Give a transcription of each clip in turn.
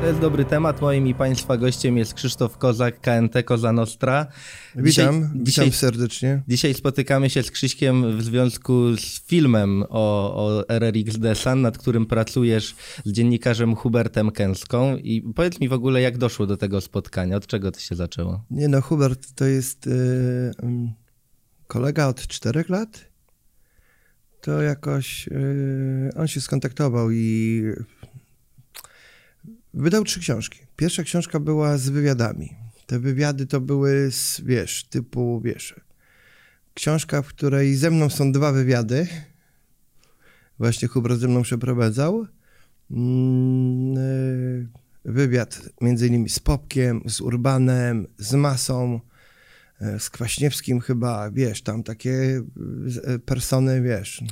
To jest dobry temat. Moim i Państwa gościem jest Krzysztof Kozak, KNT Koza Nostra. Witam, witam dzisiaj, serdecznie. Dzisiaj spotykamy się z Krzyśkiem w związku z filmem o, o RRX Desan, nad którym pracujesz z dziennikarzem Hubertem Kęską. I powiedz mi w ogóle, jak doszło do tego spotkania? Od czego to się zaczęło? Nie no, Hubert to jest yy, kolega od czterech lat. To jakoś yy, on się skontaktował i Wydał trzy książki. Pierwsza książka była z wywiadami. Te wywiady to były, z, wiesz, typu, wiesz, książka, w której ze mną są dwa wywiady. Właśnie Hubert ze mną przeprowadzał. Mm, y, wywiad między innymi z Popkiem, z Urbanem, z Masą, y, z Kwaśniewskim chyba, wiesz, tam takie y, persony, wiesz,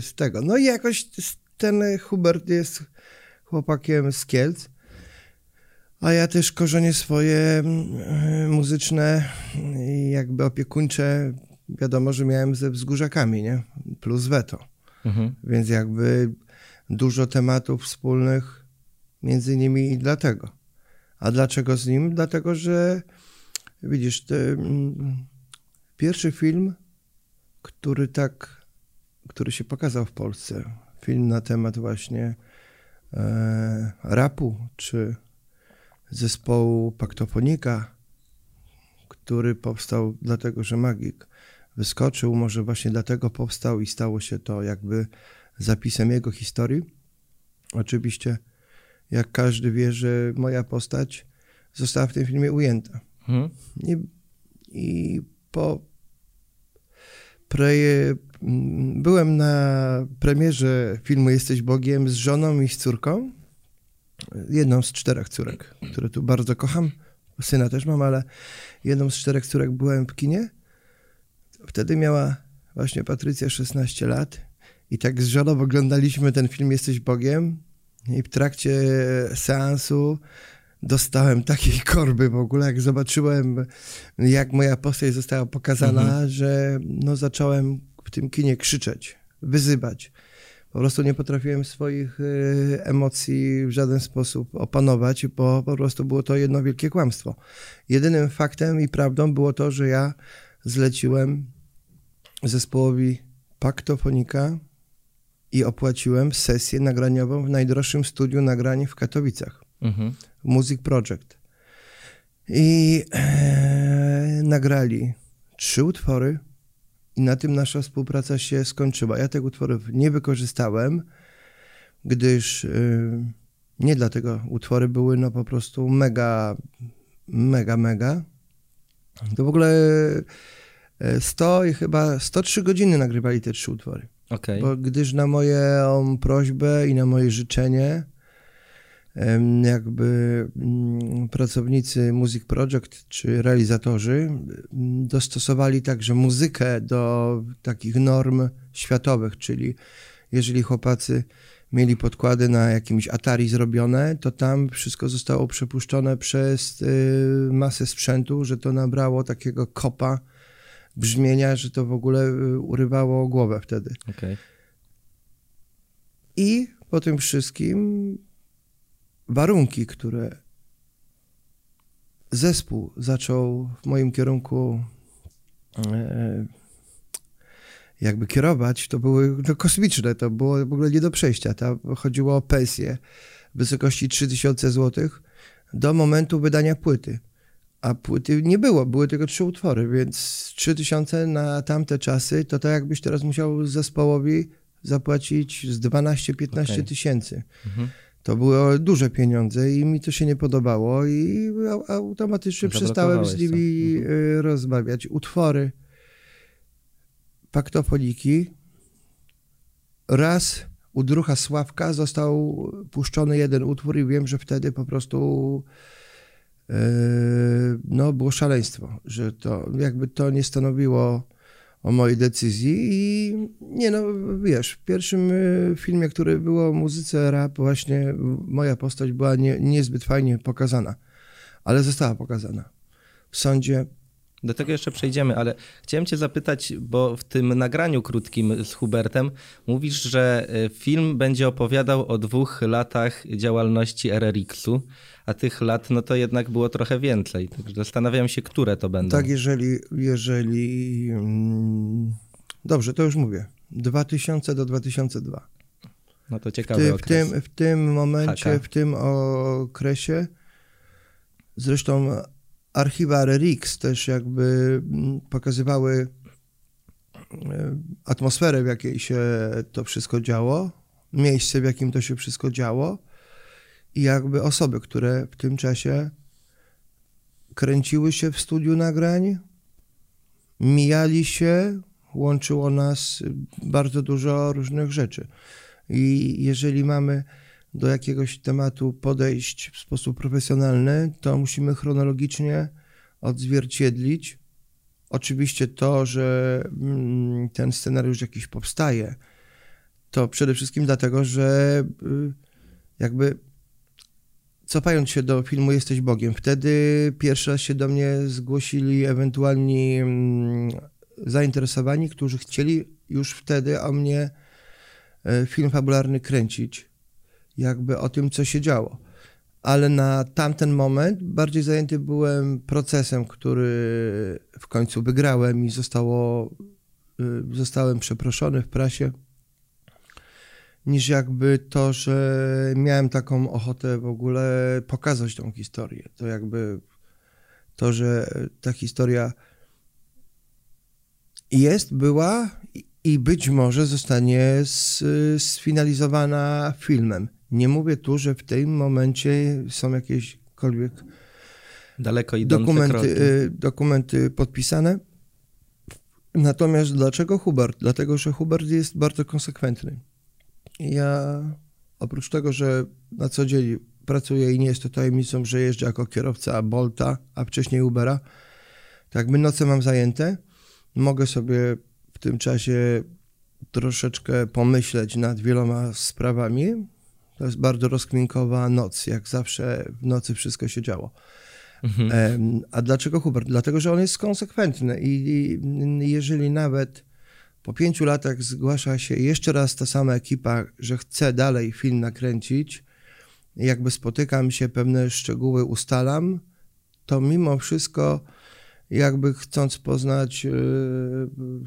z tego. No i jakoś ten Hubert jest chłopakiem z Kielc. A ja też korzenie swoje mm, muzyczne i jakby opiekuńcze, wiadomo, że miałem ze wzgórzakami, nie? Plus weto. Mhm. Więc jakby dużo tematów wspólnych między nimi i dlatego. A dlaczego z nim? Dlatego, że widzisz, mm, pierwszy film, który tak, który się pokazał w Polsce, film na temat właśnie e, rapu, czy zespołu Paktofonika, który powstał dlatego, że Magik wyskoczył, może właśnie dlatego powstał i stało się to jakby zapisem jego historii. Oczywiście, jak każdy wie, że moja postać została w tym filmie ujęta. Hmm. I, I po pre, byłem na premierze filmu Jesteś Bogiem z żoną i z córką. Jedną z czterech córek, które tu bardzo kocham. Syna też mam, ale jedną z czterech córek byłem w kinie. Wtedy miała właśnie Patrycja 16 lat i tak z żoną oglądaliśmy ten film Jesteś Bogiem i w trakcie seansu dostałem takiej korby w ogóle, jak zobaczyłem, jak moja postać została pokazana, mhm. że no, zacząłem w tym kinie krzyczeć, wyzywać. Po prostu nie potrafiłem swoich y, emocji w żaden sposób opanować, bo po prostu było to jedno wielkie kłamstwo. Jedynym faktem i prawdą było to, że ja zleciłem zespołowi Paktofonika i opłaciłem sesję nagraniową w najdroższym studiu nagrań w Katowicach. Mhm. Music Project. I e, nagrali trzy utwory i na tym nasza współpraca się skończyła. Ja tych utworów nie wykorzystałem, gdyż e, nie dlatego utwory były no po prostu mega, mega, mega. To w ogóle 100 e, i chyba 103 godziny nagrywali te trzy utwory. Okay. Bo gdyż na moją prośbę i na moje życzenie jakby mm, pracownicy Music Project czy realizatorzy mm, dostosowali także muzykę do takich norm światowych, czyli jeżeli chłopacy mieli podkłady na jakimś Atari zrobione, to tam wszystko zostało przepuszczone przez y, masę sprzętu, że to nabrało takiego kopa brzmienia, że to w ogóle y, urywało głowę wtedy. Okay. I po tym wszystkim warunki, które zespół zaczął w moim kierunku e, jakby kierować, to były to kosmiczne, to było w ogóle nie do przejścia. Chodziło o pensję w wysokości 3000 zł do momentu wydania płyty. A płyty nie było, były tylko trzy utwory, więc 3000 na tamte czasy to tak jakbyś teraz musiał zespołowi zapłacić z 12-15 okay. tysięcy. Mhm. To były duże pieniądze i mi to się nie podobało i automatycznie przestałem z nimi mhm. Y, rozmawiać. Utwory paktofoniki. Raz u drucha Sławka został puszczony jeden utwór i wiem, że wtedy po prostu yy, no, było szaleństwo, że to jakby to nie stanowiło o mojej decyzji i nie no, wiesz, w pierwszym y, filmie, który było o muzyce rap, właśnie moja postać była nie, niezbyt fajnie pokazana, ale została pokazana. W sądzie Do tego jeszcze przejdziemy, ale chciałem Cię zapytać, bo w tym nagraniu krótkim z Hubertem mówisz, że e, film będzie opowiadał o dwóch latach działalności RRX-u, a tych lat no to jednak było trochę więcej. Także zastanawiam się, które to będą. Tak, jeżeli. jeżeli mm, dobrze, to już mówię. 2000 do 2002. No to ciekawy Ty, w, tym, w tym momencie, Haka. w tym okresie, zresztą archiwa RX też jakby mm, pokazywały e, atmosferę, w jakiej się to wszystko działo, miejsce, w jakim to się wszystko działo i jakby osoby, które w tym czasie kręciły się w studiu nagrań, mijali się, łączyło nas bardzo dużo różnych rzeczy. I jeżeli mamy do jakiegoś tematu podejść w sposób profesjonalny, to musimy chronologicznie odzwierciedlić. Oczywiście to, że mm, ten scenariusz jakiś powstaje, to przede wszystkim dlatego, że y, jakby cofając się do filmu Jesteś Bogiem, wtedy pierwszy raz się do mnie zgłosili ewentualni mm, zainteresowani, którzy chcieli już wtedy o mnie e, film fabularny kręcić, jakby o tym, co się działo. Ale na tamten moment bardziej zajęty byłem procesem, który w końcu wygrałem i zostało, y, zostałem przeproszony w prasie, niż jakby to, że miałem taką ochotę w ogóle pokazać tą historię. To jakby to, że ta historia jest, była i- być może zostanie s- sfinalizowana filmem. Nie mówię tu, że w tym momencie są jakiekolwiek Daleko idące dokumenty, kroki. y, dokumenty podpisane. Natomiast dlaczego Hubert? Dlatego, że Hubert jest bardzo konsekwentny. Ja oprócz tego, że na co dzień pracuję i nie jest to tajemnicą, że jeżdżę jako kierowca Bolta, a wcześniej Ubera, tak jakby noce mam zajęte, mogę sobie w tym czasie troszeczkę pomyśleć nad wieloma sprawami. To jest bardzo rozkminkowa noc, jak zawsze w nocy wszystko się działo. Mhm. A dlaczego Hubert? Dlatego, że on jest konsekwentny i i jeżeli nawet po pięciu latach zgłasza się jeszcze raz ta sama ekipa, że chce dalej film nakręcić, jakby spotykam się, pewne szczegóły ustalam, to mimo wszystko jakby chcąc poznać e,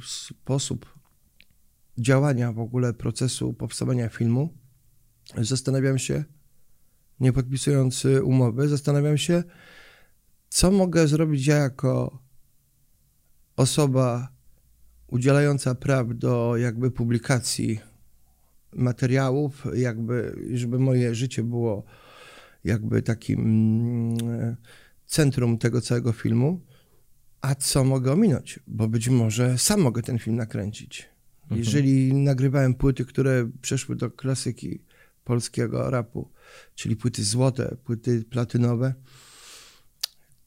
sposób działania w ogóle procesu powstawania filmu, zastanawiam się, nie podpisując e, umowy, zastanawiam się, co mogę zrobić ja jako osoba udzielająca praw do jakby publikacji materiałów, jakby, żeby moje życie było jakby takim mm, centrum tego całego filmu, a co mogę ominąć, bo być może sam mogę ten film nakręcić. Jeżeli nagrywałem płyty, które przeszły do klasyki polskiego rapu, czyli płyty złote, płyty platynowe,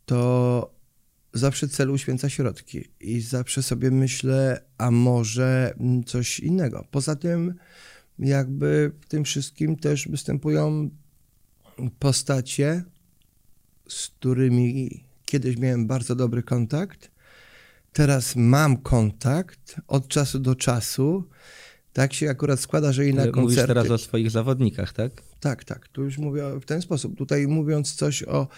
to zawsze cel uświęca środki i zawsze sobie myślę, a może mm, coś innego. Poza tym, jakby w tym wszystkim też występują postacie, z którymi kiedyś miałem bardzo dobry kontakt. Teraz mam kontakt od czasu do czasu. Tak się akurat składa, że i na Mówisz koncerty. teraz o swoich zawodnikach, tak? Tak, tak. Tu już mówię w ten sposób. Tutaj mówiąc coś o.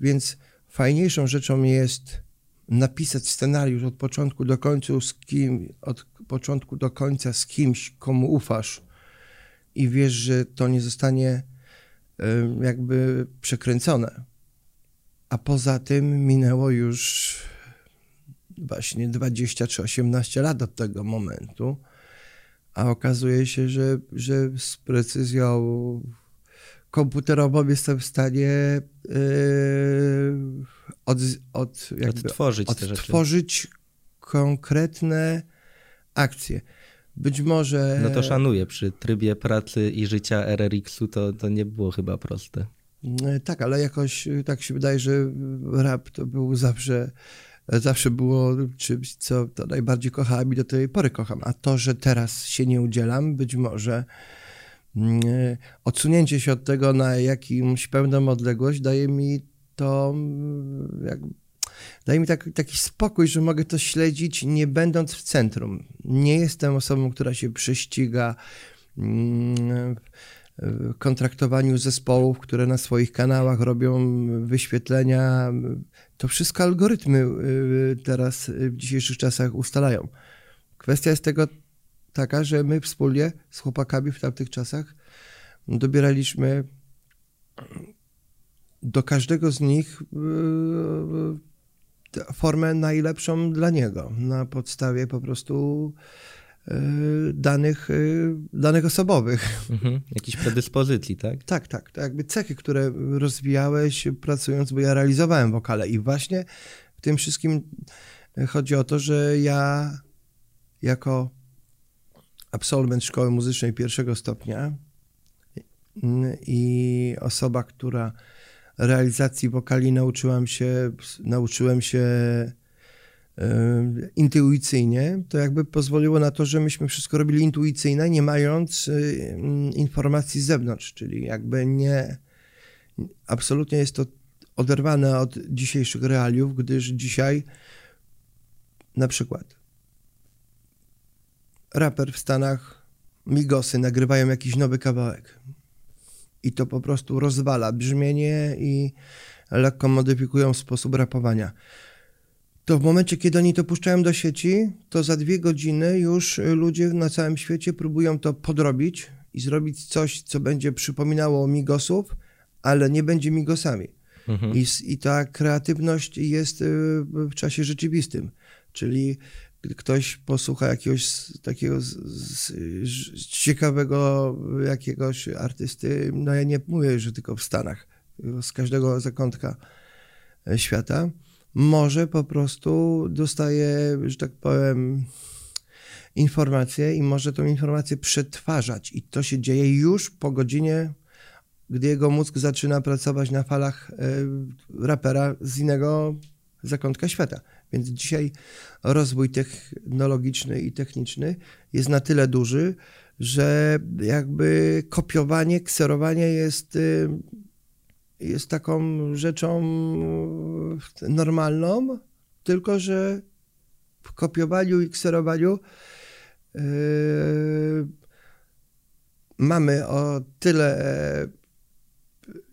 Więc fajniejszą rzeczą jest napisać scenariusz od początku do końca z kim, od początku do końca z kimś, komu ufasz i wiesz, że to nie zostanie jakby przekręcone. A poza tym minęło już właśnie 20 czy 18 lat od tego momentu, a okazuje się, że, że z precyzją komputerową jestem w stanie yy, od, od, jakby Odtworzyć odtworzyć konkretne akcje. Być może. No to szanuję. Przy trybie pracy i życia RRX-u to, to nie było chyba proste. E, Tak, ale jakoś e, tak się wydaje, że rap to był zawsze, zawsze było czymś, co to najbardziej kochałem i do tej pory kocham. A to, że teraz się nie udzielam, być może mm, odsunięcie się od tego na jakimś pewną odległość daje mi to mm, jak, daje mi tak, taki spokój, że mogę to śledzić nie będąc w centrum. Nie jestem osobą, która się prześciga mm, kontraktowaniu zespołów, które na swoich kanałach robią wyświetlenia. To wszystko algorytmy y, teraz w dzisiejszych czasach ustalają. Kwestia jest tego taka, że my wspólnie z chłopakami w tamtych czasach dobieraliśmy do każdego z nich y, formę najlepszą dla niego na podstawie po prostu danych, y, danych osobowych. Mhm. Jakiejś predyspozycji, tak? Tak, tak. To jakby cechy, które rozwijałeś pracując, bo ja realizowałem wokale i właśnie w tym wszystkim chodzi o to, że ja jako absolwent szkoły muzycznej pierwszego stopnia i osoba, która realizacji wokali nauczyłam się, nauczyłem się y, intuicyjnie, to jakby pozwoliło na to, że myśmy wszystko robili intuicyjnie, nie mając y, informacji z zewnątrz, czyli jakby nie, absolutnie jest to oderwane od dzisiejszych realiów, gdyż dzisiaj na przykład raper w Stanach, Migosy nagrywają jakiś nowy kawałek i to po prostu rozwala brzmienie i lekko modyfikują sposób rapowania. To w momencie, kiedy oni to puszczają do sieci, to za dwie godziny już ludzie na całym świecie próbują to podrobić i zrobić coś, co będzie przypominało Migosów, ale nie będzie Migosami. Mhm. I, I ta kreatywność jest y, w czasie rzeczywistym. Czyli gdy ktoś posłucha jakiegoś takiego z, z, z ciekawego jakiegoś artysty, no ja nie mówię, że tylko w Stanach, z każdego zakątka e, świata, może po prostu dostaje, że tak powiem, informację i może tą informację przetwarzać. I to się dzieje już po godzinie, gdy jego mózg zaczyna pracować na falach y, rapera z innego zakątka świata. Więc dzisiaj rozwój technologiczny i techniczny jest na tyle duży, że jakby kopiowanie, kserowanie jest, y, jest taką rzeczą normalną, tylko że w kopiowaniu i kserowaniu yy, mamy o tyle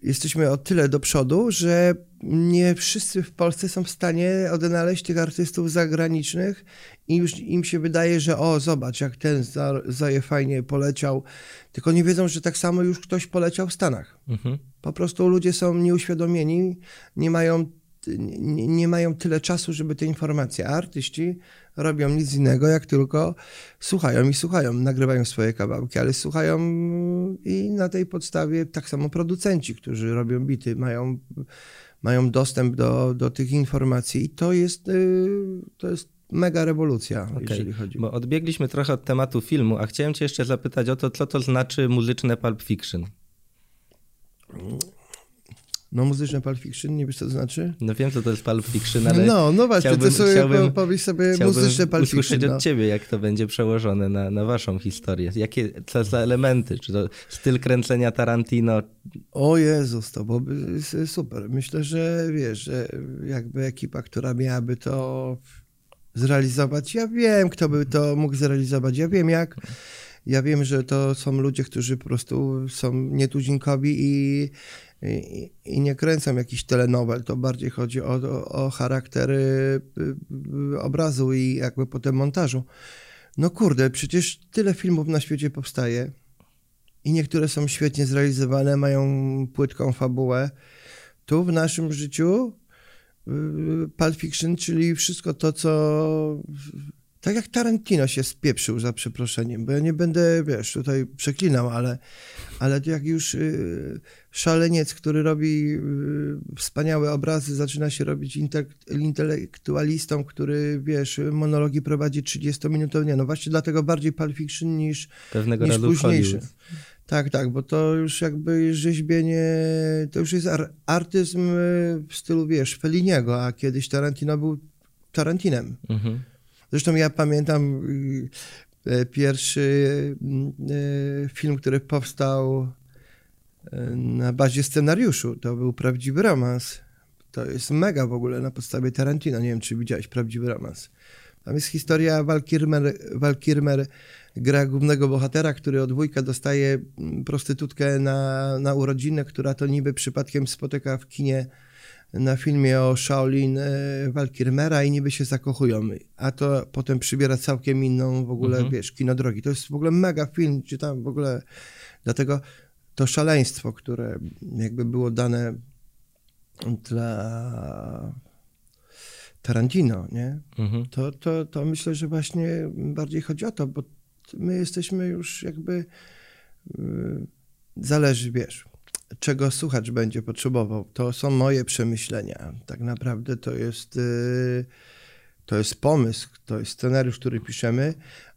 jesteśmy o tyle do przodu, że nie wszyscy w Polsce są w stanie odnaleźć tych artystów zagranicznych i już im się wydaje, że o, zobacz, jak ten Zaje fajnie poleciał, tylko nie wiedzą, że tak samo już ktoś poleciał w Stanach. Mhm. Po prostu ludzie są nieuświadomieni, nie mają, nie, nie mają tyle czasu, żeby te informacje, a artyści robią nic innego, jak tylko słuchają i słuchają, nagrywają swoje kawałki, ale słuchają i na tej podstawie tak samo producenci, którzy robią bity, mają, mają dostęp do, do tych informacji i to jest, y, to jest mega rewolucja, okay. jeżeli chodzi. Bo odbiegliśmy trochę od tematu filmu, a chciałem cię jeszcze zapytać o to, co to znaczy muzyczne Pulp Fiction. No muzyczne Pulp Fiction, nie wiesz co to znaczy? No wiem, co to jest Pulp Fiction, ale No, no właśnie, chciałbym, to sobie chciałbym, powiedz sobie muzyczne Pulp Fiction. usłyszeć no. od ciebie, jak to będzie przełożone na, na waszą historię. Jakie, co za elementy? Czy to styl kręcenia Tarantino? O Jezus, to byłoby super. Myślę, że wiesz, że jakby ekipa, która miałaby to zrealizować, ja wiem, kto by to mógł zrealizować, ja wiem jak. Ja wiem, że to są ludzie, którzy po prostu są nietuzinkowi i i, i nie kręcą jakiś telenowel, to bardziej chodzi o, o, o charakter y, y, obrazu i jakby potem montażu. No kurde, przecież tyle filmów na świecie powstaje i niektóre są świetnie zrealizowane, mają płytką fabułę. Tu w naszym życiu y, Pulp Fiction, czyli wszystko to, co tak jak Tarantino się spieprzył za przeproszeniem, bo ja nie będę, wiesz, tutaj przeklinał, ale, ale jak już y, szaleniec, który robi y, wspaniałe obrazy, zaczyna się robić intelektualistą, który, wiesz, monologi prowadzi 30-minutowe, nie, no właśnie dlatego bardziej Pulp Fiction niż, Pewnego niż późniejszy. Hollywood. Tak, tak, bo to już jakby rzeźbienie, to już jest ar artyzm w stylu, wiesz, Feliniego, a kiedyś Tarantino był Tarantinem. Mhm. Zresztą ja pamiętam y, e, pierwszy y, film, który powstał na bazie scenariuszu. To był prawdziwy romans. To jest mega w ogóle na podstawie Tarantino. Nie wiem, czy widziałeś prawdziwy romans. Tam jest historia Val Kilmer, Val Kilmer gra głównego bohatera, który od wujka dostaje mm, prostytutkę na, na urodziny, która to niby przypadkiem spotyka w kinie na filmie o Shaolin e, Val Kilmera i niby się zakochują, a to potem przybiera całkiem inną w ogóle, mhm. wiesz, kino drogi. To jest w ogóle mega film, czy tam w ogóle, dlatego to szaleństwo, które jakby było dane dla Tarantino, nie? Mhm. To, to, to myślę, że właśnie bardziej chodzi o to, bo my jesteśmy już jakby yy, zależy, wiesz, czego słuchacz będzie potrzebował. To są moje przemyślenia. Tak naprawdę to jest, yy, to jest pomysł, to jest scenariusz, który piszemy,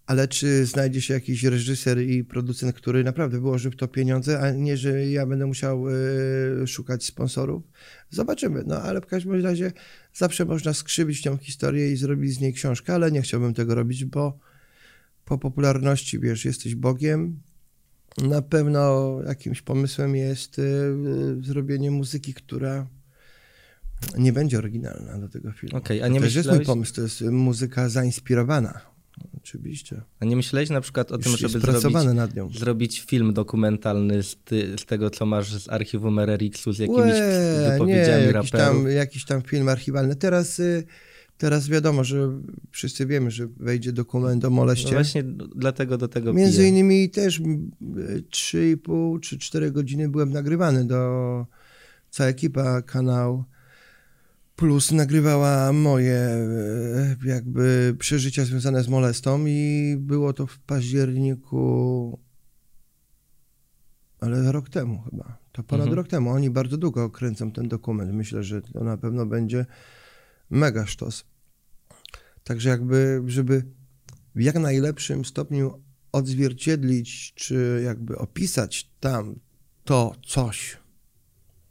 ale czy znajdzie się jakiś reżyser i producent, który naprawdę wyłoży w to pieniądze, a nie, że ja będę musiał yy, szukać sponsorów? Zobaczymy. No ale w każdym razie zawsze można skrzywić tą historię i zrobić z niej książkę, ale nie chciałbym tego robić, bo po popularności, wiesz, jesteś Bogiem. Na pewno jakimś pomysłem jest y, y, zrobienie muzyki, która nie będzie oryginalna do tego filmu. Okay, a nie to myślałeś... jest mój pomysł, to jest muzyka zainspirowana. Oczywiście. A nie myślałeś na przykład o tym, żeby zrobić, zrobić film dokumentalny z, ty, z, tego, co masz z archiwum RRX-u, z jakimiś Łe, wypowiedziami nie, jakiś raperów? Tam, jakiś tam film archiwalny. Teraz... Y Teraz wiadomo, że wszyscy wiemy, że wejdzie dokument o moleście. No właśnie dlatego do tego Między piję. innymi też 3,5 czy 4 godziny byłem nagrywany do... Cała ekipa kanał Plus nagrywała moje e, jakby przeżycia związane z molestą i było to w październiku, ale rok temu chyba. To ponad mhm. rok temu. Oni bardzo długo kręcą ten dokument. Myślę, że to na pewno będzie mega sztos. Także jakby, żeby w jak najlepszym stopniu odzwierciedlić, czy jakby opisać tam to coś,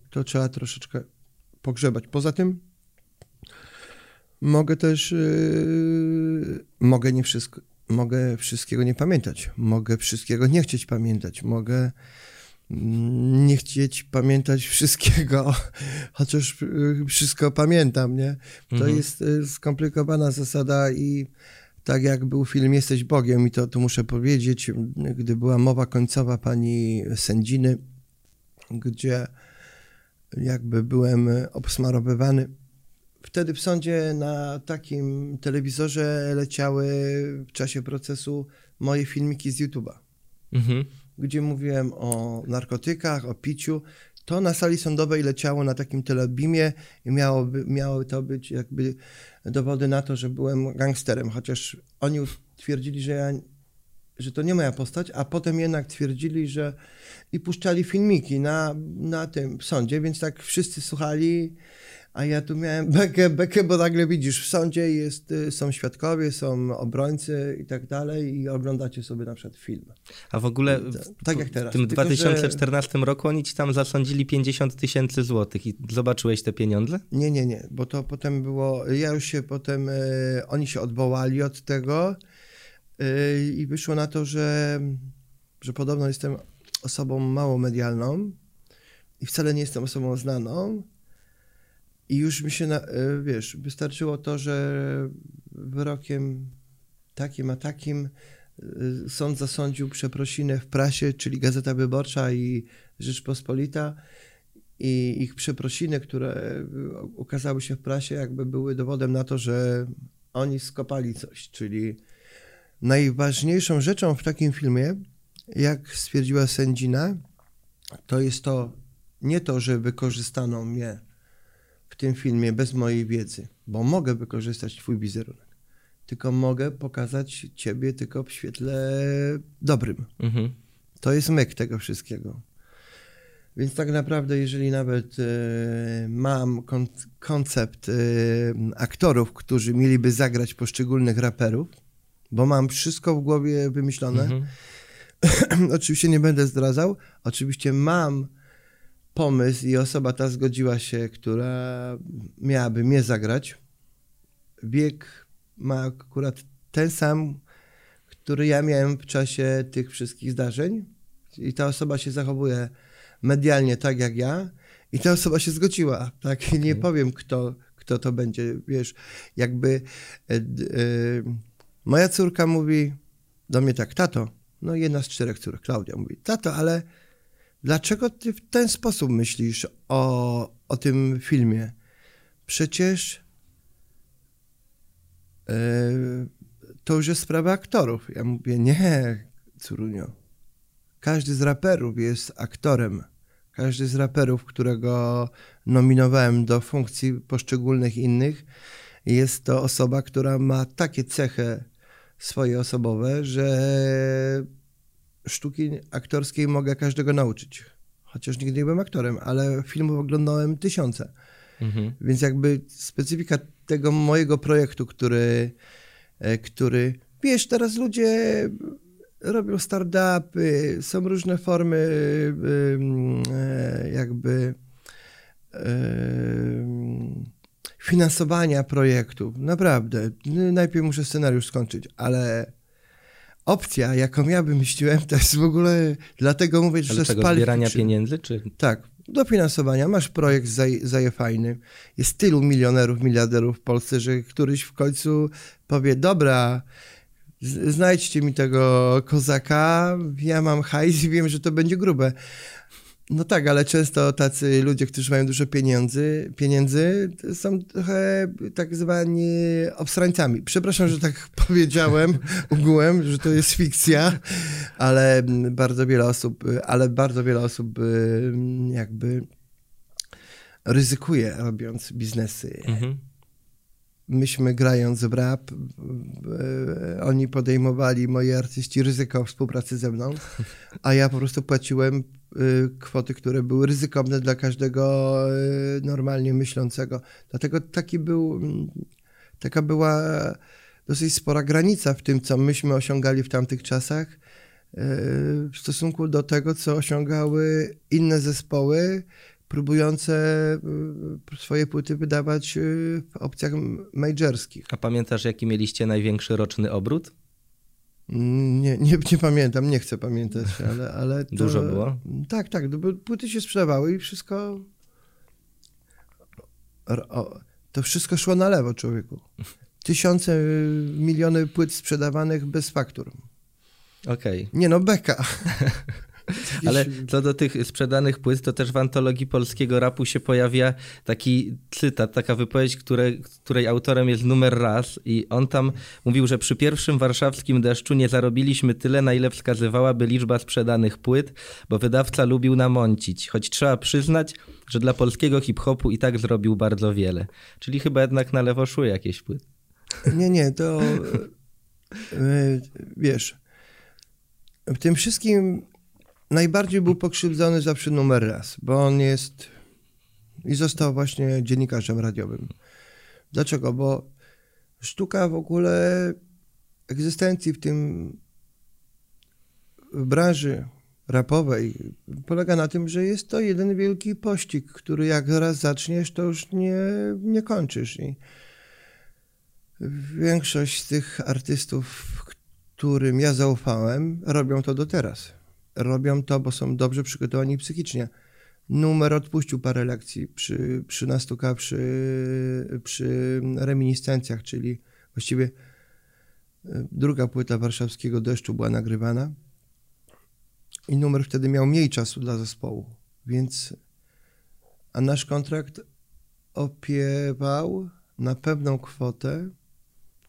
to trzeba troszeczkę pogrzebać. Poza tym mogę też, yy, mogę nie wszystko, mogę wszystkiego nie pamiętać, mogę wszystkiego nie chcieć pamiętać, mogę nie chcieć pamiętać wszystkiego, chociaż y, wszystko pamiętam, nie? To mhm. jest y, skomplikowana zasada i tak jak był film Jesteś Bogiem i to, to muszę powiedzieć, gdy była mowa końcowa pani sędziny, gdzie jakby byłem obsmarowywany, wtedy w sądzie na takim telewizorze leciały w czasie procesu moje filmiki z YouTube'a. Mhm gdzie mówiłem o narkotykach, o piciu, to na sali sądowej leciało na takim telebimie i miało, miały to być jakby dowody na to, że byłem gangsterem, chociaż oni twierdzili, że ja że to nie moja postać, a potem jednak twierdzili, że i puszczali filmiki na, na tym sądzie, więc tak wszyscy słuchali a ja tu miałem bekę, bekę, bo nagle widzisz, w sądzie jest, y, są świadkowie, są obrońcy i tak dalej i oglądacie sobie na przykład film. A w ogóle w, tak jak teraz. w tym Tylko, 2014 że... roku oni ci tam zasądzili 50 tysięcy złotych i zobaczyłeś te pieniądze? Nie, nie, nie, bo to potem było, ja już się potem, y, oni się odwołali od tego y, i wyszło na to, że, że podobno jestem osobą mało medialną i wcale nie jestem osobą znaną, i już mi się, na, e, wiesz, wystarczyło to, że wyrokiem takim a takim e, sąd zasądził przeprosinę w prasie, czyli Gazeta Wyborcza i Rzeczpospolita. I ich przeprosiny, które ukazały się w prasie, jakby były dowodem na to, że oni skopali coś, czyli najważniejszą rzeczą w takim filmie, jak stwierdziła sędzina, to jest to nie to, że wykorzystano mnie w tym filmie bez mojej wiedzy, bo mogę wykorzystać Twój wizerunek, tylko mogę pokazać Ciebie tylko w świetle dobrym. Mhm. To jest myk tego wszystkiego. Więc tak naprawdę, jeżeli nawet e, mam kon koncept e, aktorów, którzy mieliby zagrać poszczególnych raperów, bo mam wszystko w głowie wymyślone, mhm. oczywiście nie będę zdradzał, oczywiście mam pomysł i osoba ta zgodziła się, która miałaby mnie zagrać. Wiek ma akurat ten sam, który ja miałem w czasie tych wszystkich zdarzeń. I ta osoba się zachowuje medialnie tak jak ja. I ta osoba się zgodziła, tak? Nie Okej. powiem, kto, kto to będzie, wiesz, jakby e, moja córka mówi do mnie tak, tato, no jedna z czterech córek, Klaudia mówi, tato, ale dlaczego ty w ten sposób myślisz o, o tym filmie? Przecież e, to już jest sprawa aktorów. Ja mówię, nie, córunio, każdy z raperów jest aktorem. Każdy z raperów, którego nominowałem do funkcji poszczególnych innych, jest to osoba, która ma takie cechy swoje osobowe, że sztuki aktorskiej mogę każdego nauczyć. Chociaż nigdy nie byłem aktorem, ale filmów oglądałem tysiące. Mhm. Więc jakby specyfika tego mojego projektu, który, e, który wiesz, teraz ludzie robią startupy, są różne formy e, jakby finansowania projektów. Naprawdę. Najpierw muszę scenariusz skończyć, ale opcja, jaką ja wymyśliłem, to jest w ogóle, dlatego mówię, że to jest zbierania pieniędzy, czy... Tak, dofinansowania. Masz projekt zaj, zajefajny. Jest tylu milionerów, miliarderów w Polsce, że któryś w końcu powie, dobra, znajdźcie mi tego kozaka, ja mam hajs i wiem, że to będzie grube. No tak, ale często tacy ludzie, którzy mają dużo pieniędzy, pieniędzy są trochę tak zwani obsrańcami. Przepraszam, że tak powiedziałem ogółem, że to jest fikcja, ale bardzo wiele osób, ale bardzo wiele osób jakby ryzykuje robiąc biznesy. Mhm. Myśmy grając w rap, y, oni podejmowali, moi artyści, ryzyko współpracy ze mną, a ja po prostu płaciłem y, kwoty, które były ryzykowne dla każdego y, normalnie myślącego. Dlatego taki był, mm, taka była dosyć spora granica w tym, co myśmy osiągali w tamtych czasach w stosunku do tego, co osiągały inne zespoły, próbujące y, swoje płyty wydawać y, w opcjach majorskich. A pamiętasz, jaki mieliście największy roczny obrót? Mm, Nie, nie, nie pamiętam, nie chcę pamiętać, ale, ale to, Dużo było? Tak, tak, no płyty się sprzedawały i wszystko to wszystko szło na lewo człowieku. Tysiące, y, miliony płyt sprzedawanych bez faktur. Okej. Nie no, beka. Ale co do tych sprzedanych płyt, to też w antologii polskiego rapu się pojawia taki cytat, taka wypowiedź, które, której autorem jest numer raz i on tam mówił, że przy pierwszym warszawskim deszczu nie zarobiliśmy tyle, na ile wskazywałaby liczba sprzedanych płyt, bo wydawca lubił namącić, choć trzeba przyznać, że dla polskiego hip-hopu i tak zrobił bardzo wiele. Czyli chyba jednak na lewo szły jakieś płyty. Nie, nie, to e, wiesz, w tym wszystkim najbardziej był pokrzywdzony zawsze numer raz, bo on jest i został właśnie dziennikarzem radiowym. Dlaczego? Bo sztuka w ogóle egzystencji w tym w branży rapowej polega na tym, że jest to jeden wielki pościg, który jak raz zaczniesz, to już nie, nie kończysz. I Większość z tych artystów, którym ja zaufałem, robią to do teraz. Robią to, bo są dobrze przygotowani psychicznie. Numer odpuścił parę lekcji przy, przy nastuka, przy, przy reminiscencjach, czyli właściwie y, druga płyta warszawskiego deszczu była nagrywana i numer wtedy miał mniej czasu dla zespołu, więc a nasz kontrakt opiewał na pewną kwotę,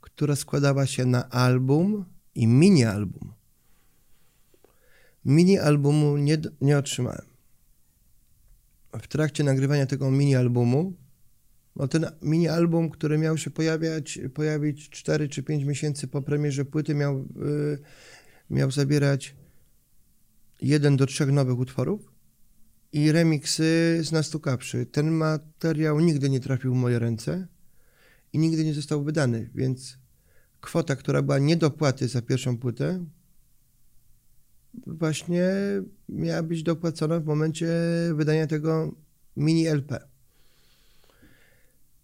która składała się na album i mini album. Mini albumu nie, nie otrzymałem. W trakcie nagrywania tego mini albumu, no ten mini album, który miał się pojawiać, pojawić 4 czy 5 miesięcy po premierze płyty, miał, y, miał zabierać jeden do trzech nowych utworów i remiksy z Nastu Kaprzy. Ten materiał nigdy nie trafił w moje ręce i nigdy nie został wydany, więc kwota, która była nie do płaty za pierwszą płytę, właśnie miała być dopłacona w momencie wydania tego mini LP.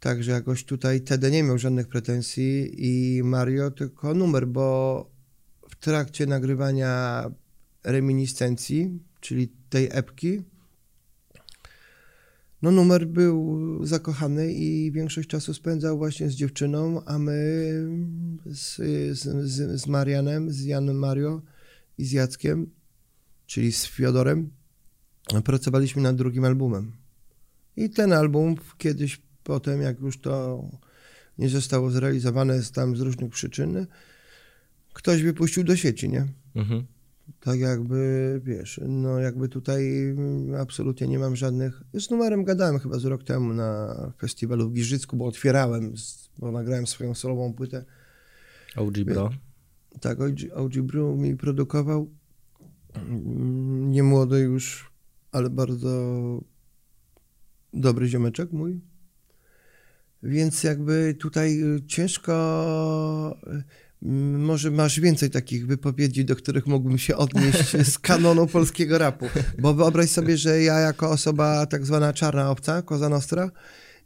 Także jakoś tutaj TD nie miał żadnych pretensji i Mario tylko numer, bo w trakcie nagrywania reminiscencji, czyli tej epki, no numer był zakochany i większość czasu spędzał właśnie z dziewczyną, a my z, z, z, Marianem, z Janem Mario i z Jackiem, czyli z Fiodorem, pracowaliśmy nad drugim albumem. I ten album kiedyś potem, jak już to nie zostało zrealizowane z tam z różnych przyczyn, ktoś wypuścił do sieci, nie? Mhm. Tak jakby, wiesz, no jakby tutaj absolutnie nie mam żadnych... Z numerem gadałem chyba z rok temu na festiwalu w Giżycku, bo otwierałem, bo nagrałem swoją solową płytę. OG Bro. Tak, OG, OG Bro mi produkował. Nie młody już, ale bardzo dobry ziomeczek mój. Więc jakby tutaj ciężko może masz więcej takich wypowiedzi, do których mógłbym się odnieść z kanonu polskiego rapu. Bo wyobraź sobie, że ja jako osoba tak zwana czarna obca, Koza Nostra,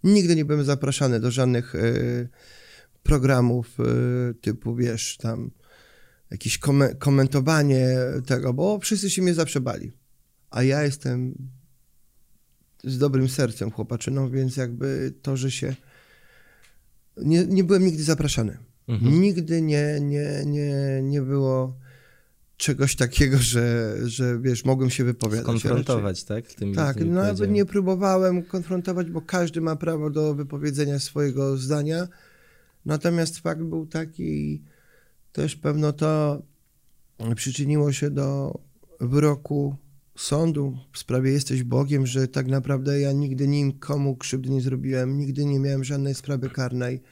nigdy nie byłem zapraszany do żadnych y, programów y, typu, wiesz, tam jakieś kom komentowanie tego, bo wszyscy się mnie zawsze bali. A ja jestem z dobrym sercem chłopaczyną, więc jakby to, że się... Nie, nie byłem nigdy zapraszany. Mhm. Nigdy nie, nie, nie, nie było czegoś takiego, że, że wiesz, mogłem się wypowiadać. Konfrontować, tak? Tymi, tak, tymi no, nawet nie próbowałem konfrontować, bo każdy ma prawo do wypowiedzenia swojego zdania. Natomiast fakt był taki, też pewno to przyczyniło się do wyroku sądu w sprawie Jesteś Bogiem, że tak naprawdę ja nigdy nikomu krzywdy nie zrobiłem, nigdy nie miałem żadnej sprawy karnej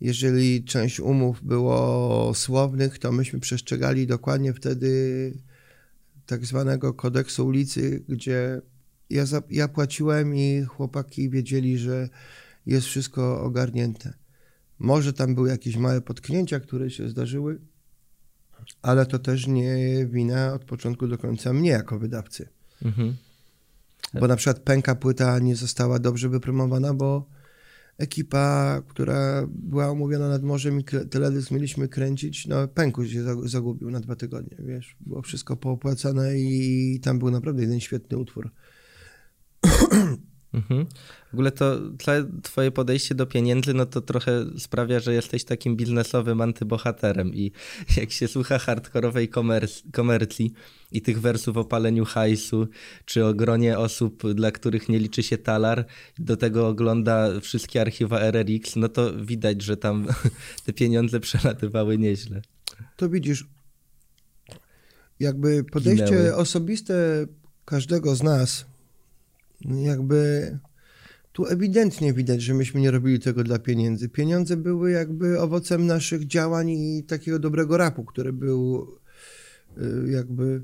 jeżeli część umów było słownych, to myśmy przestrzegali dokładnie wtedy tak zwanego kodeksu ulicy, gdzie ja, ja płaciłem i chłopaki wiedzieli, że jest wszystko ogarnięte. Może tam były jakieś małe potknięcia, które się zdarzyły, ale to też nie wina od początku do końca mnie jako wydawcy. Mhm. Bo na przykład pęka płyta nie została dobrze wypromowana, bo ekipa, która była umówiona nad morzem i teledysk mieliśmy kręcić, no pęku się zagubił na dwa tygodnie, wiesz. Było wszystko poopłacane i tam był naprawdę jeden świetny utwór. Mhm. W ogóle to twoje podejście do pieniędzy, no to trochę sprawia, że jesteś takim biznesowym antybohaterem i jak się słucha hardkorowej komercji i tych wersów o paleniu hajsu, czy o gronie osób, dla których nie liczy się talar, do tego ogląda wszystkie archiwa RRX, no to widać, że tam te pieniądze przelatywały nieźle. To widzisz, jakby podejście Ginęły. osobiste każdego z nas jakby tu ewidentnie widać, że myśmy nie robili tego dla pieniędzy. Pieniądze były jakby owocem naszych działań i takiego dobrego rapu, który był y, jakby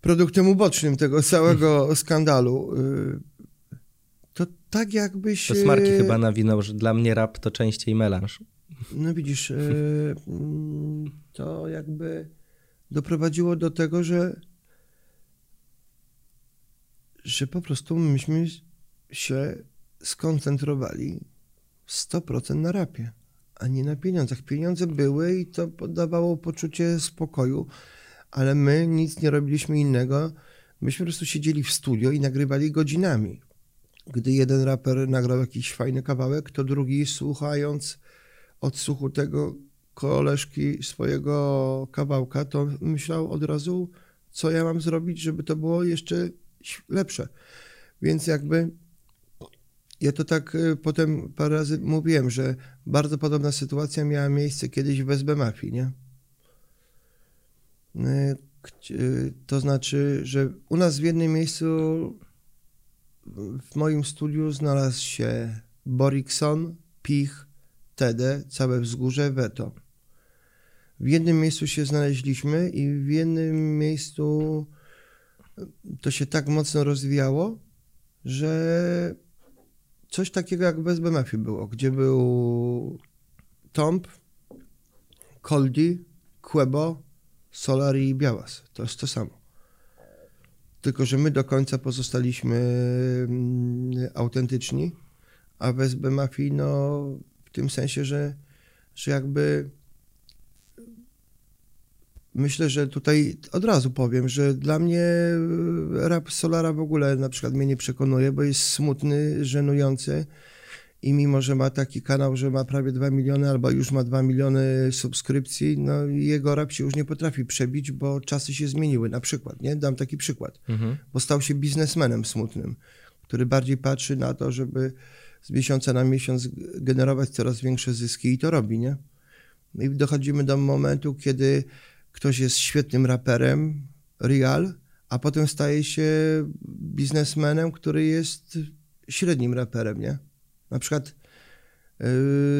produktem ubocznym tego całego skandalu. Y, to tak jakbyś... To Smarki chyba nawinął, że dla mnie rap to częściej melanż. No widzisz, y, mm, to jakby doprowadziło do tego, że że po prostu myśmy się skoncentrowali 100% na rapie, a nie na pieniądzach. Pieniądze były i to dawało poczucie spokoju, ale my nic nie robiliśmy innego. Myśmy po prostu siedzieli w studio i nagrywali godzinami. Gdy jeden raper nagrał jakiś fajny kawałek, to drugi słuchając odsłuchu tego koleżki swojego kawałka, to myślał od razu, co ja mam zrobić, żeby to było jeszcze lepsze. Więc jakby ja to tak y, potem parę razy mówiłem, że bardzo podobna sytuacja miała miejsce kiedyś w SB Mafii, nie? Y, y, to znaczy, że u nas w jednym miejscu w moim studiu znalazł się Borikson, Pich, Tede, całe wzgórze, Veto. W jednym miejscu się znaleźliśmy i w jednym miejscu to się tak mocno rozwijało, że coś takiego jak bez BMF było, gdzie był Tomp, Coldi, Quebo, Solari i Białas. To jest to samo. Tylko, że my do końca pozostaliśmy mm, autentyczni, a w Mafii, no w tym sensie, że, że jakby myślę, że tutaj od razu powiem, że dla mnie e, rap Solara w ogóle na przykład mnie nie przekonuje, bo jest smutny, żenujący i mimo, że ma taki kanał, że ma prawie 2 miliony albo już ma 2 miliony subskrypcji, no jego rap się już nie potrafi przebić, bo czasy się zmieniły na przykład, nie? Dam taki przykład, mhm. bo stał się biznesmenem smutnym, który bardziej patrzy na to, żeby z miesiąca na miesiąc generować coraz większe zyski i to robi, nie? I dochodzimy do momentu, kiedy ktoś jest świetnym raperem, real, a potem staje się biznesmenem, który jest średnim raperem, nie? Na przykład, yy,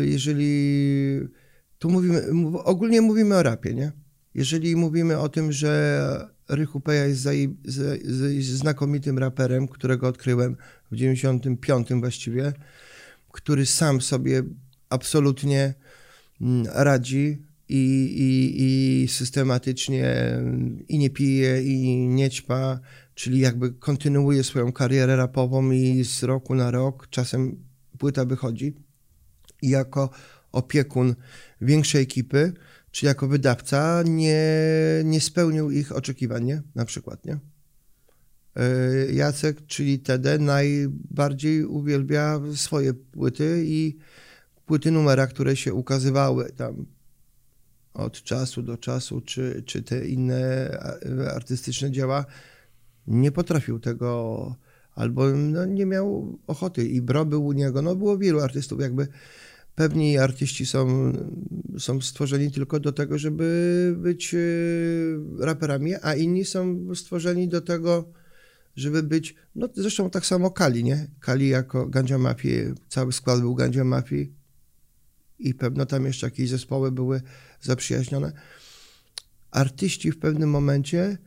jeżeli tu mówimy, ogólnie mówimy o rapie, nie? Jeżeli mówimy o tym, że Rychu Peja jest, jest znakomitym raperem, którego odkryłem w 95 właściwie, który sam sobie absolutnie mm, radzi i, i, systematycznie i nie pije, i nie ćpa, czyli jakby kontynuuje swoją karierę rapową i z roku na rok, czasem płyta wychodzi i jako opiekun większej ekipy, czy jako wydawca nie, nie spełnił ich oczekiwań, nie? na przykład, nie? E, Jacek, czyli TD, najbardziej uwielbia swoje płyty i płyty numera, które się ukazywały tam od czasu do czasu, czy, czy te inne artystyczne dzieła, nie potrafił tego, albo no, nie miał ochoty. I Bro był u niego, no było wielu artystów, jakby pewni artyści są, są stworzeni tylko do tego, żeby być e, raperami, a inni są stworzeni do tego, żeby być, no zresztą tak samo Kali, nie? Kali jako Gandzia Mafii, cały skład był Gandzia Mafii i pewno tam jeszcze jakieś zespoły były zaprzyjaźnione. Artyści w pewnym momencie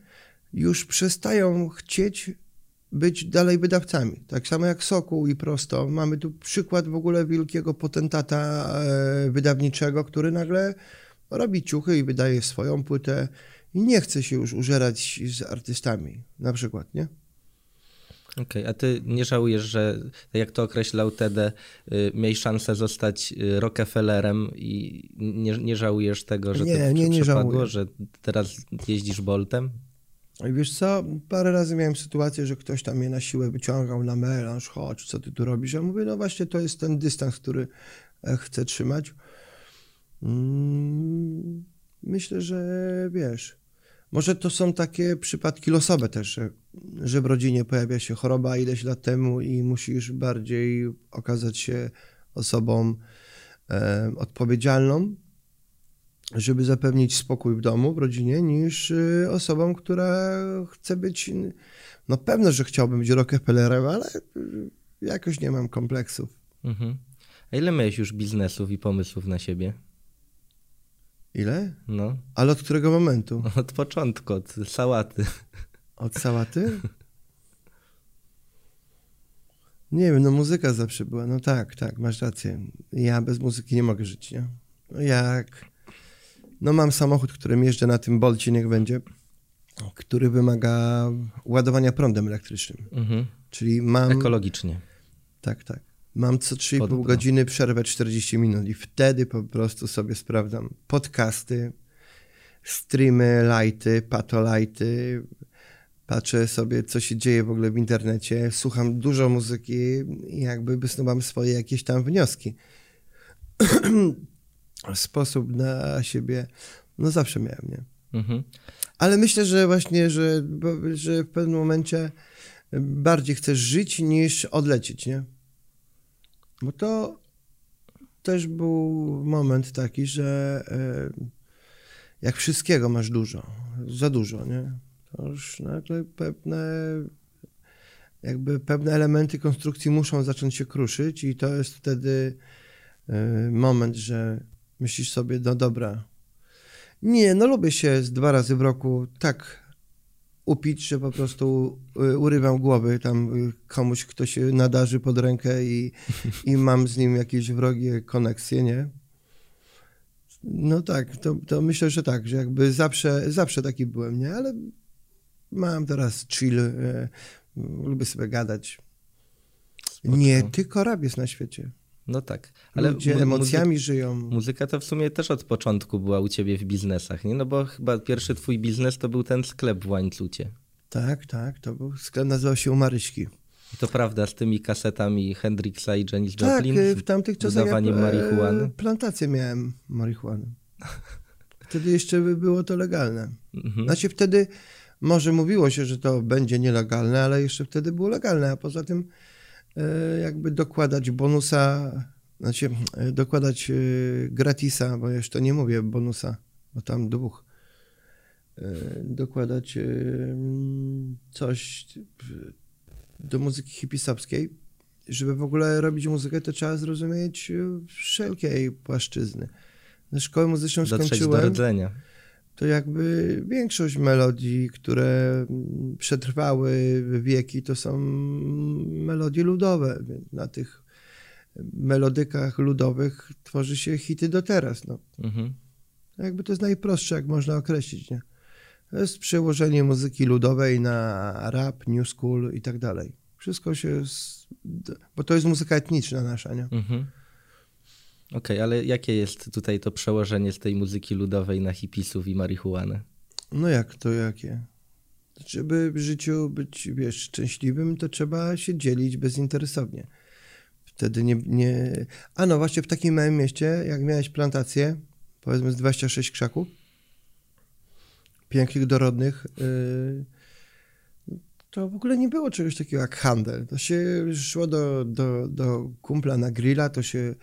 już przestają chcieć być dalej wydawcami. Tak samo jak Sokół i Prosto. Mamy tu przykład w ogóle wielkiego potentata e, wydawniczego, który nagle robi ciuchy i wydaje swoją płytę i nie chce się już użerać z artystami, na przykład, nie? Okej, okay, a ty nie żałujesz, że tak jak to określał Tede, y, miałeś szansę zostać y, Rockefellerem i nie, nie żałujesz tego, że nie, to nie, nie przepadło, że teraz jeździsz Boltem? I wiesz co, parę razy miałem sytuację, że ktoś tam mnie na siłę wyciągał na melanż, chodź, co ty tu robisz? Ja mówię, no właśnie to jest ten dystans, który e, chcę trzymać. Mm, myślę, że wiesz, może to są takie przypadki losowe też, że, w rodzinie pojawia się choroba ileś lat temu i musisz bardziej okazać się osobą e, odpowiedzialną, żeby zapewnić spokój w domu, w rodzinie, niż y, osobą, która chce być, no pewno, że chciałbym być Rockefellerem, ale jakoś nie mam kompleksów. Mhm. A ile miałeś już biznesów i pomysłów na siebie? Ile? No. Ale od którego momentu? Od początku, od sałaty. Od sałaty? Nie wiem, no muzyka zawsze była. No tak, tak, masz rację. Ja bez muzyki nie mogę żyć, nie? No jak... No mam samochód, którym jeżdżę na tym Bolcie, niech będzie, który wymaga ładowania prądem elektrycznym. Mhm. Czyli mam... Ekologicznie. Tak, tak. Mam co 3,5 godziny przerwę 40 minut i wtedy po prostu sobie sprawdzam podcasty, streamy, lighty, patolighty, patrzę sobie, co się dzieje w ogóle w internecie, słucham dużo muzyki i jakby wysnuwam swoje jakieś tam wnioski. Sposób na siebie, no zawsze miałem, nie? Mhm. Ale myślę, że właśnie, że, że w pewnym momencie bardziej chcesz żyć niż odlecieć, nie? Bo to też był moment taki, że e, jak wszystkiego masz dużo, za dużo, nie? To już nagle pewne jakby pewne elementy konstrukcji muszą zacząć się kruszyć i to jest wtedy e, moment, że myślisz sobie, no dobra, nie, no lubię się z dwa razy w roku tak upić, że po prostu y, urywam głowy tam y, komuś, kto się nadarzy pod rękę i, i mam z nim jakieś wrogie koneksje, nie? No tak, to, to myślę, że tak, że jakby zawsze, zawsze taki byłem, nie? Ale mam teraz chill, e, lubię sobie gadać. Nie tylko rap jest na świecie. No tak. Ale Ludzie emocjami żyją. Muzyka to w sumie też od początku była u ciebie w biznesach, nie? No bo chyba pierwszy twój biznes to był ten sklep w Łańcucie. Tak, tak. To był sklep, nazywał się Maryśki. I to prawda, z tymi kasetami Hendrixa i Janis tak, Joplin? Tak, w tamtych czasach ja, marihuany? plantację miałem marihuany. Wtedy jeszcze by było to legalne. Mhm. Znaczy wtedy może mówiło się, że to będzie nielegalne, ale jeszcze wtedy było legalne, a poza tym jakby dokładać bonusa, znaczy e, dokładać e, gratisa, bo jeszcze nie mówię bonusa, bo tam dwóch, dokładać coś do muzyki hipisowskiej, żeby w ogóle robić muzykę, to trzeba zrozumieć wszelkiej płaszczyzny. Na szkołę muzyczną Dotrzeć skończyłem. do rdzenia to jakby większość melodii, które przetrwały wieki, to są melodie ludowe. Na tych melodykach ludowych tworzy się hity do teraz. No. Mhm. Jakby to jest najprostsze, jak można określić. Nie? To jest przełożenie muzyki ludowej na rap, new school i tak dalej. Wszystko się... Bo to jest muzyka etniczna nasza, nie? Mhm. Okej, okay, ale jakie jest tutaj to przełożenie z tej muzyki ludowej na hipisów i marihuanę? No jak to jakie? Żeby w życiu być, wiesz, szczęśliwym, to trzeba się dzielić bezinteresownie. Wtedy nie, nie... A no właśnie w takim małym mieście, jak miałeś plantację, powiedzmy z 26 krzaków, pięknych, dorodnych, yy, to w ogóle nie było czegoś takiego jak handel. To się szło do, do, do kumpla na grilla, to się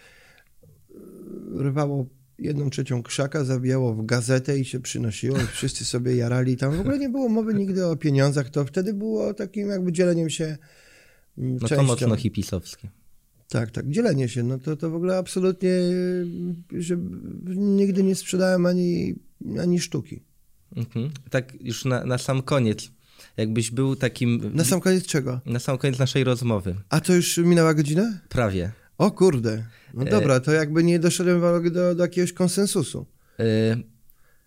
rwało jedną trzecią krzaka, zawijało w gazetę i się przynosiło i wszyscy sobie jarali. Tam w ogóle nie było mowy nigdy o pieniądzach, to wtedy było takim jakby dzieleniem się mm, No to mocno hipisowskie. Tak, tak, dzielenie się, no to, to w ogóle absolutnie, że nigdy nie sprzedałem ani, ani sztuki. Mhm. Tak już na, na sam koniec, jakbyś był takim... Na sam koniec czego? Na sam koniec naszej rozmowy. A to już minęła godzina? Prawie. O kurde. No dobra, to jakby nie doszedłem do, do jakiegoś konsensusu. E,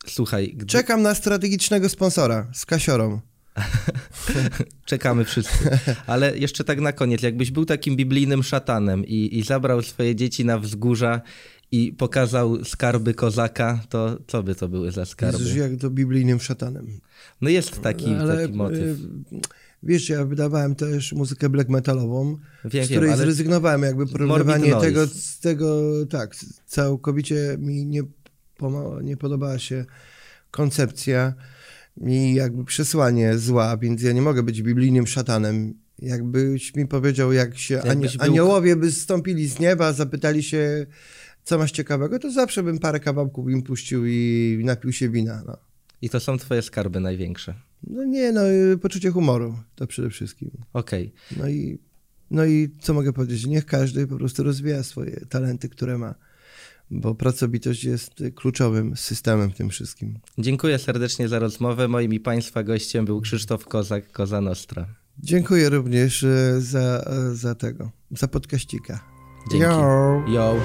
słuchaj. Gdy... Czekam na strategicznego sponsora z kasiorą. Czekamy wszyscy. Ale jeszcze tak na koniec, jakbyś był takim biblijnym szatanem i, i zabrał swoje dzieci na wzgórza i pokazał skarby kozaka, to co by to były za skarby? Jezus, jak to biblijnym szatanem. No jest taki, Ale, taki motyw. Wiesz, ja wydawałem też muzykę black metalową, wiem, z której wiem, zrezygnowałem, jakby porównywanie tego, z tego, tak, całkowicie mi nie, nie podobała się koncepcja i jakby przesłanie zła, więc ja nie mogę być biblijnym szatanem. Jakbyś mi powiedział, jak się ani, aniołowie by zstąpili z nieba, zapytali się, co masz ciekawego, to zawsze bym parę kawałków im puścił i napił się wina. No. I to są twoje skarby największe. No nie, no y, poczucie humoru to przede wszystkim. Okej. Okay. No, i, no i co mogę powiedzieć? Niech każdy po prostu rozwija swoje talenty, które ma, bo pracowitość jest kluczowym systemem w tym wszystkim. Dziękuję serdecznie za rozmowę. Moim i Państwa gościem był Krzysztof Kozak, Koza Nostra. Dziękuję również y, za, za tego, za podkaścika. Dzięki. Yo. Yo.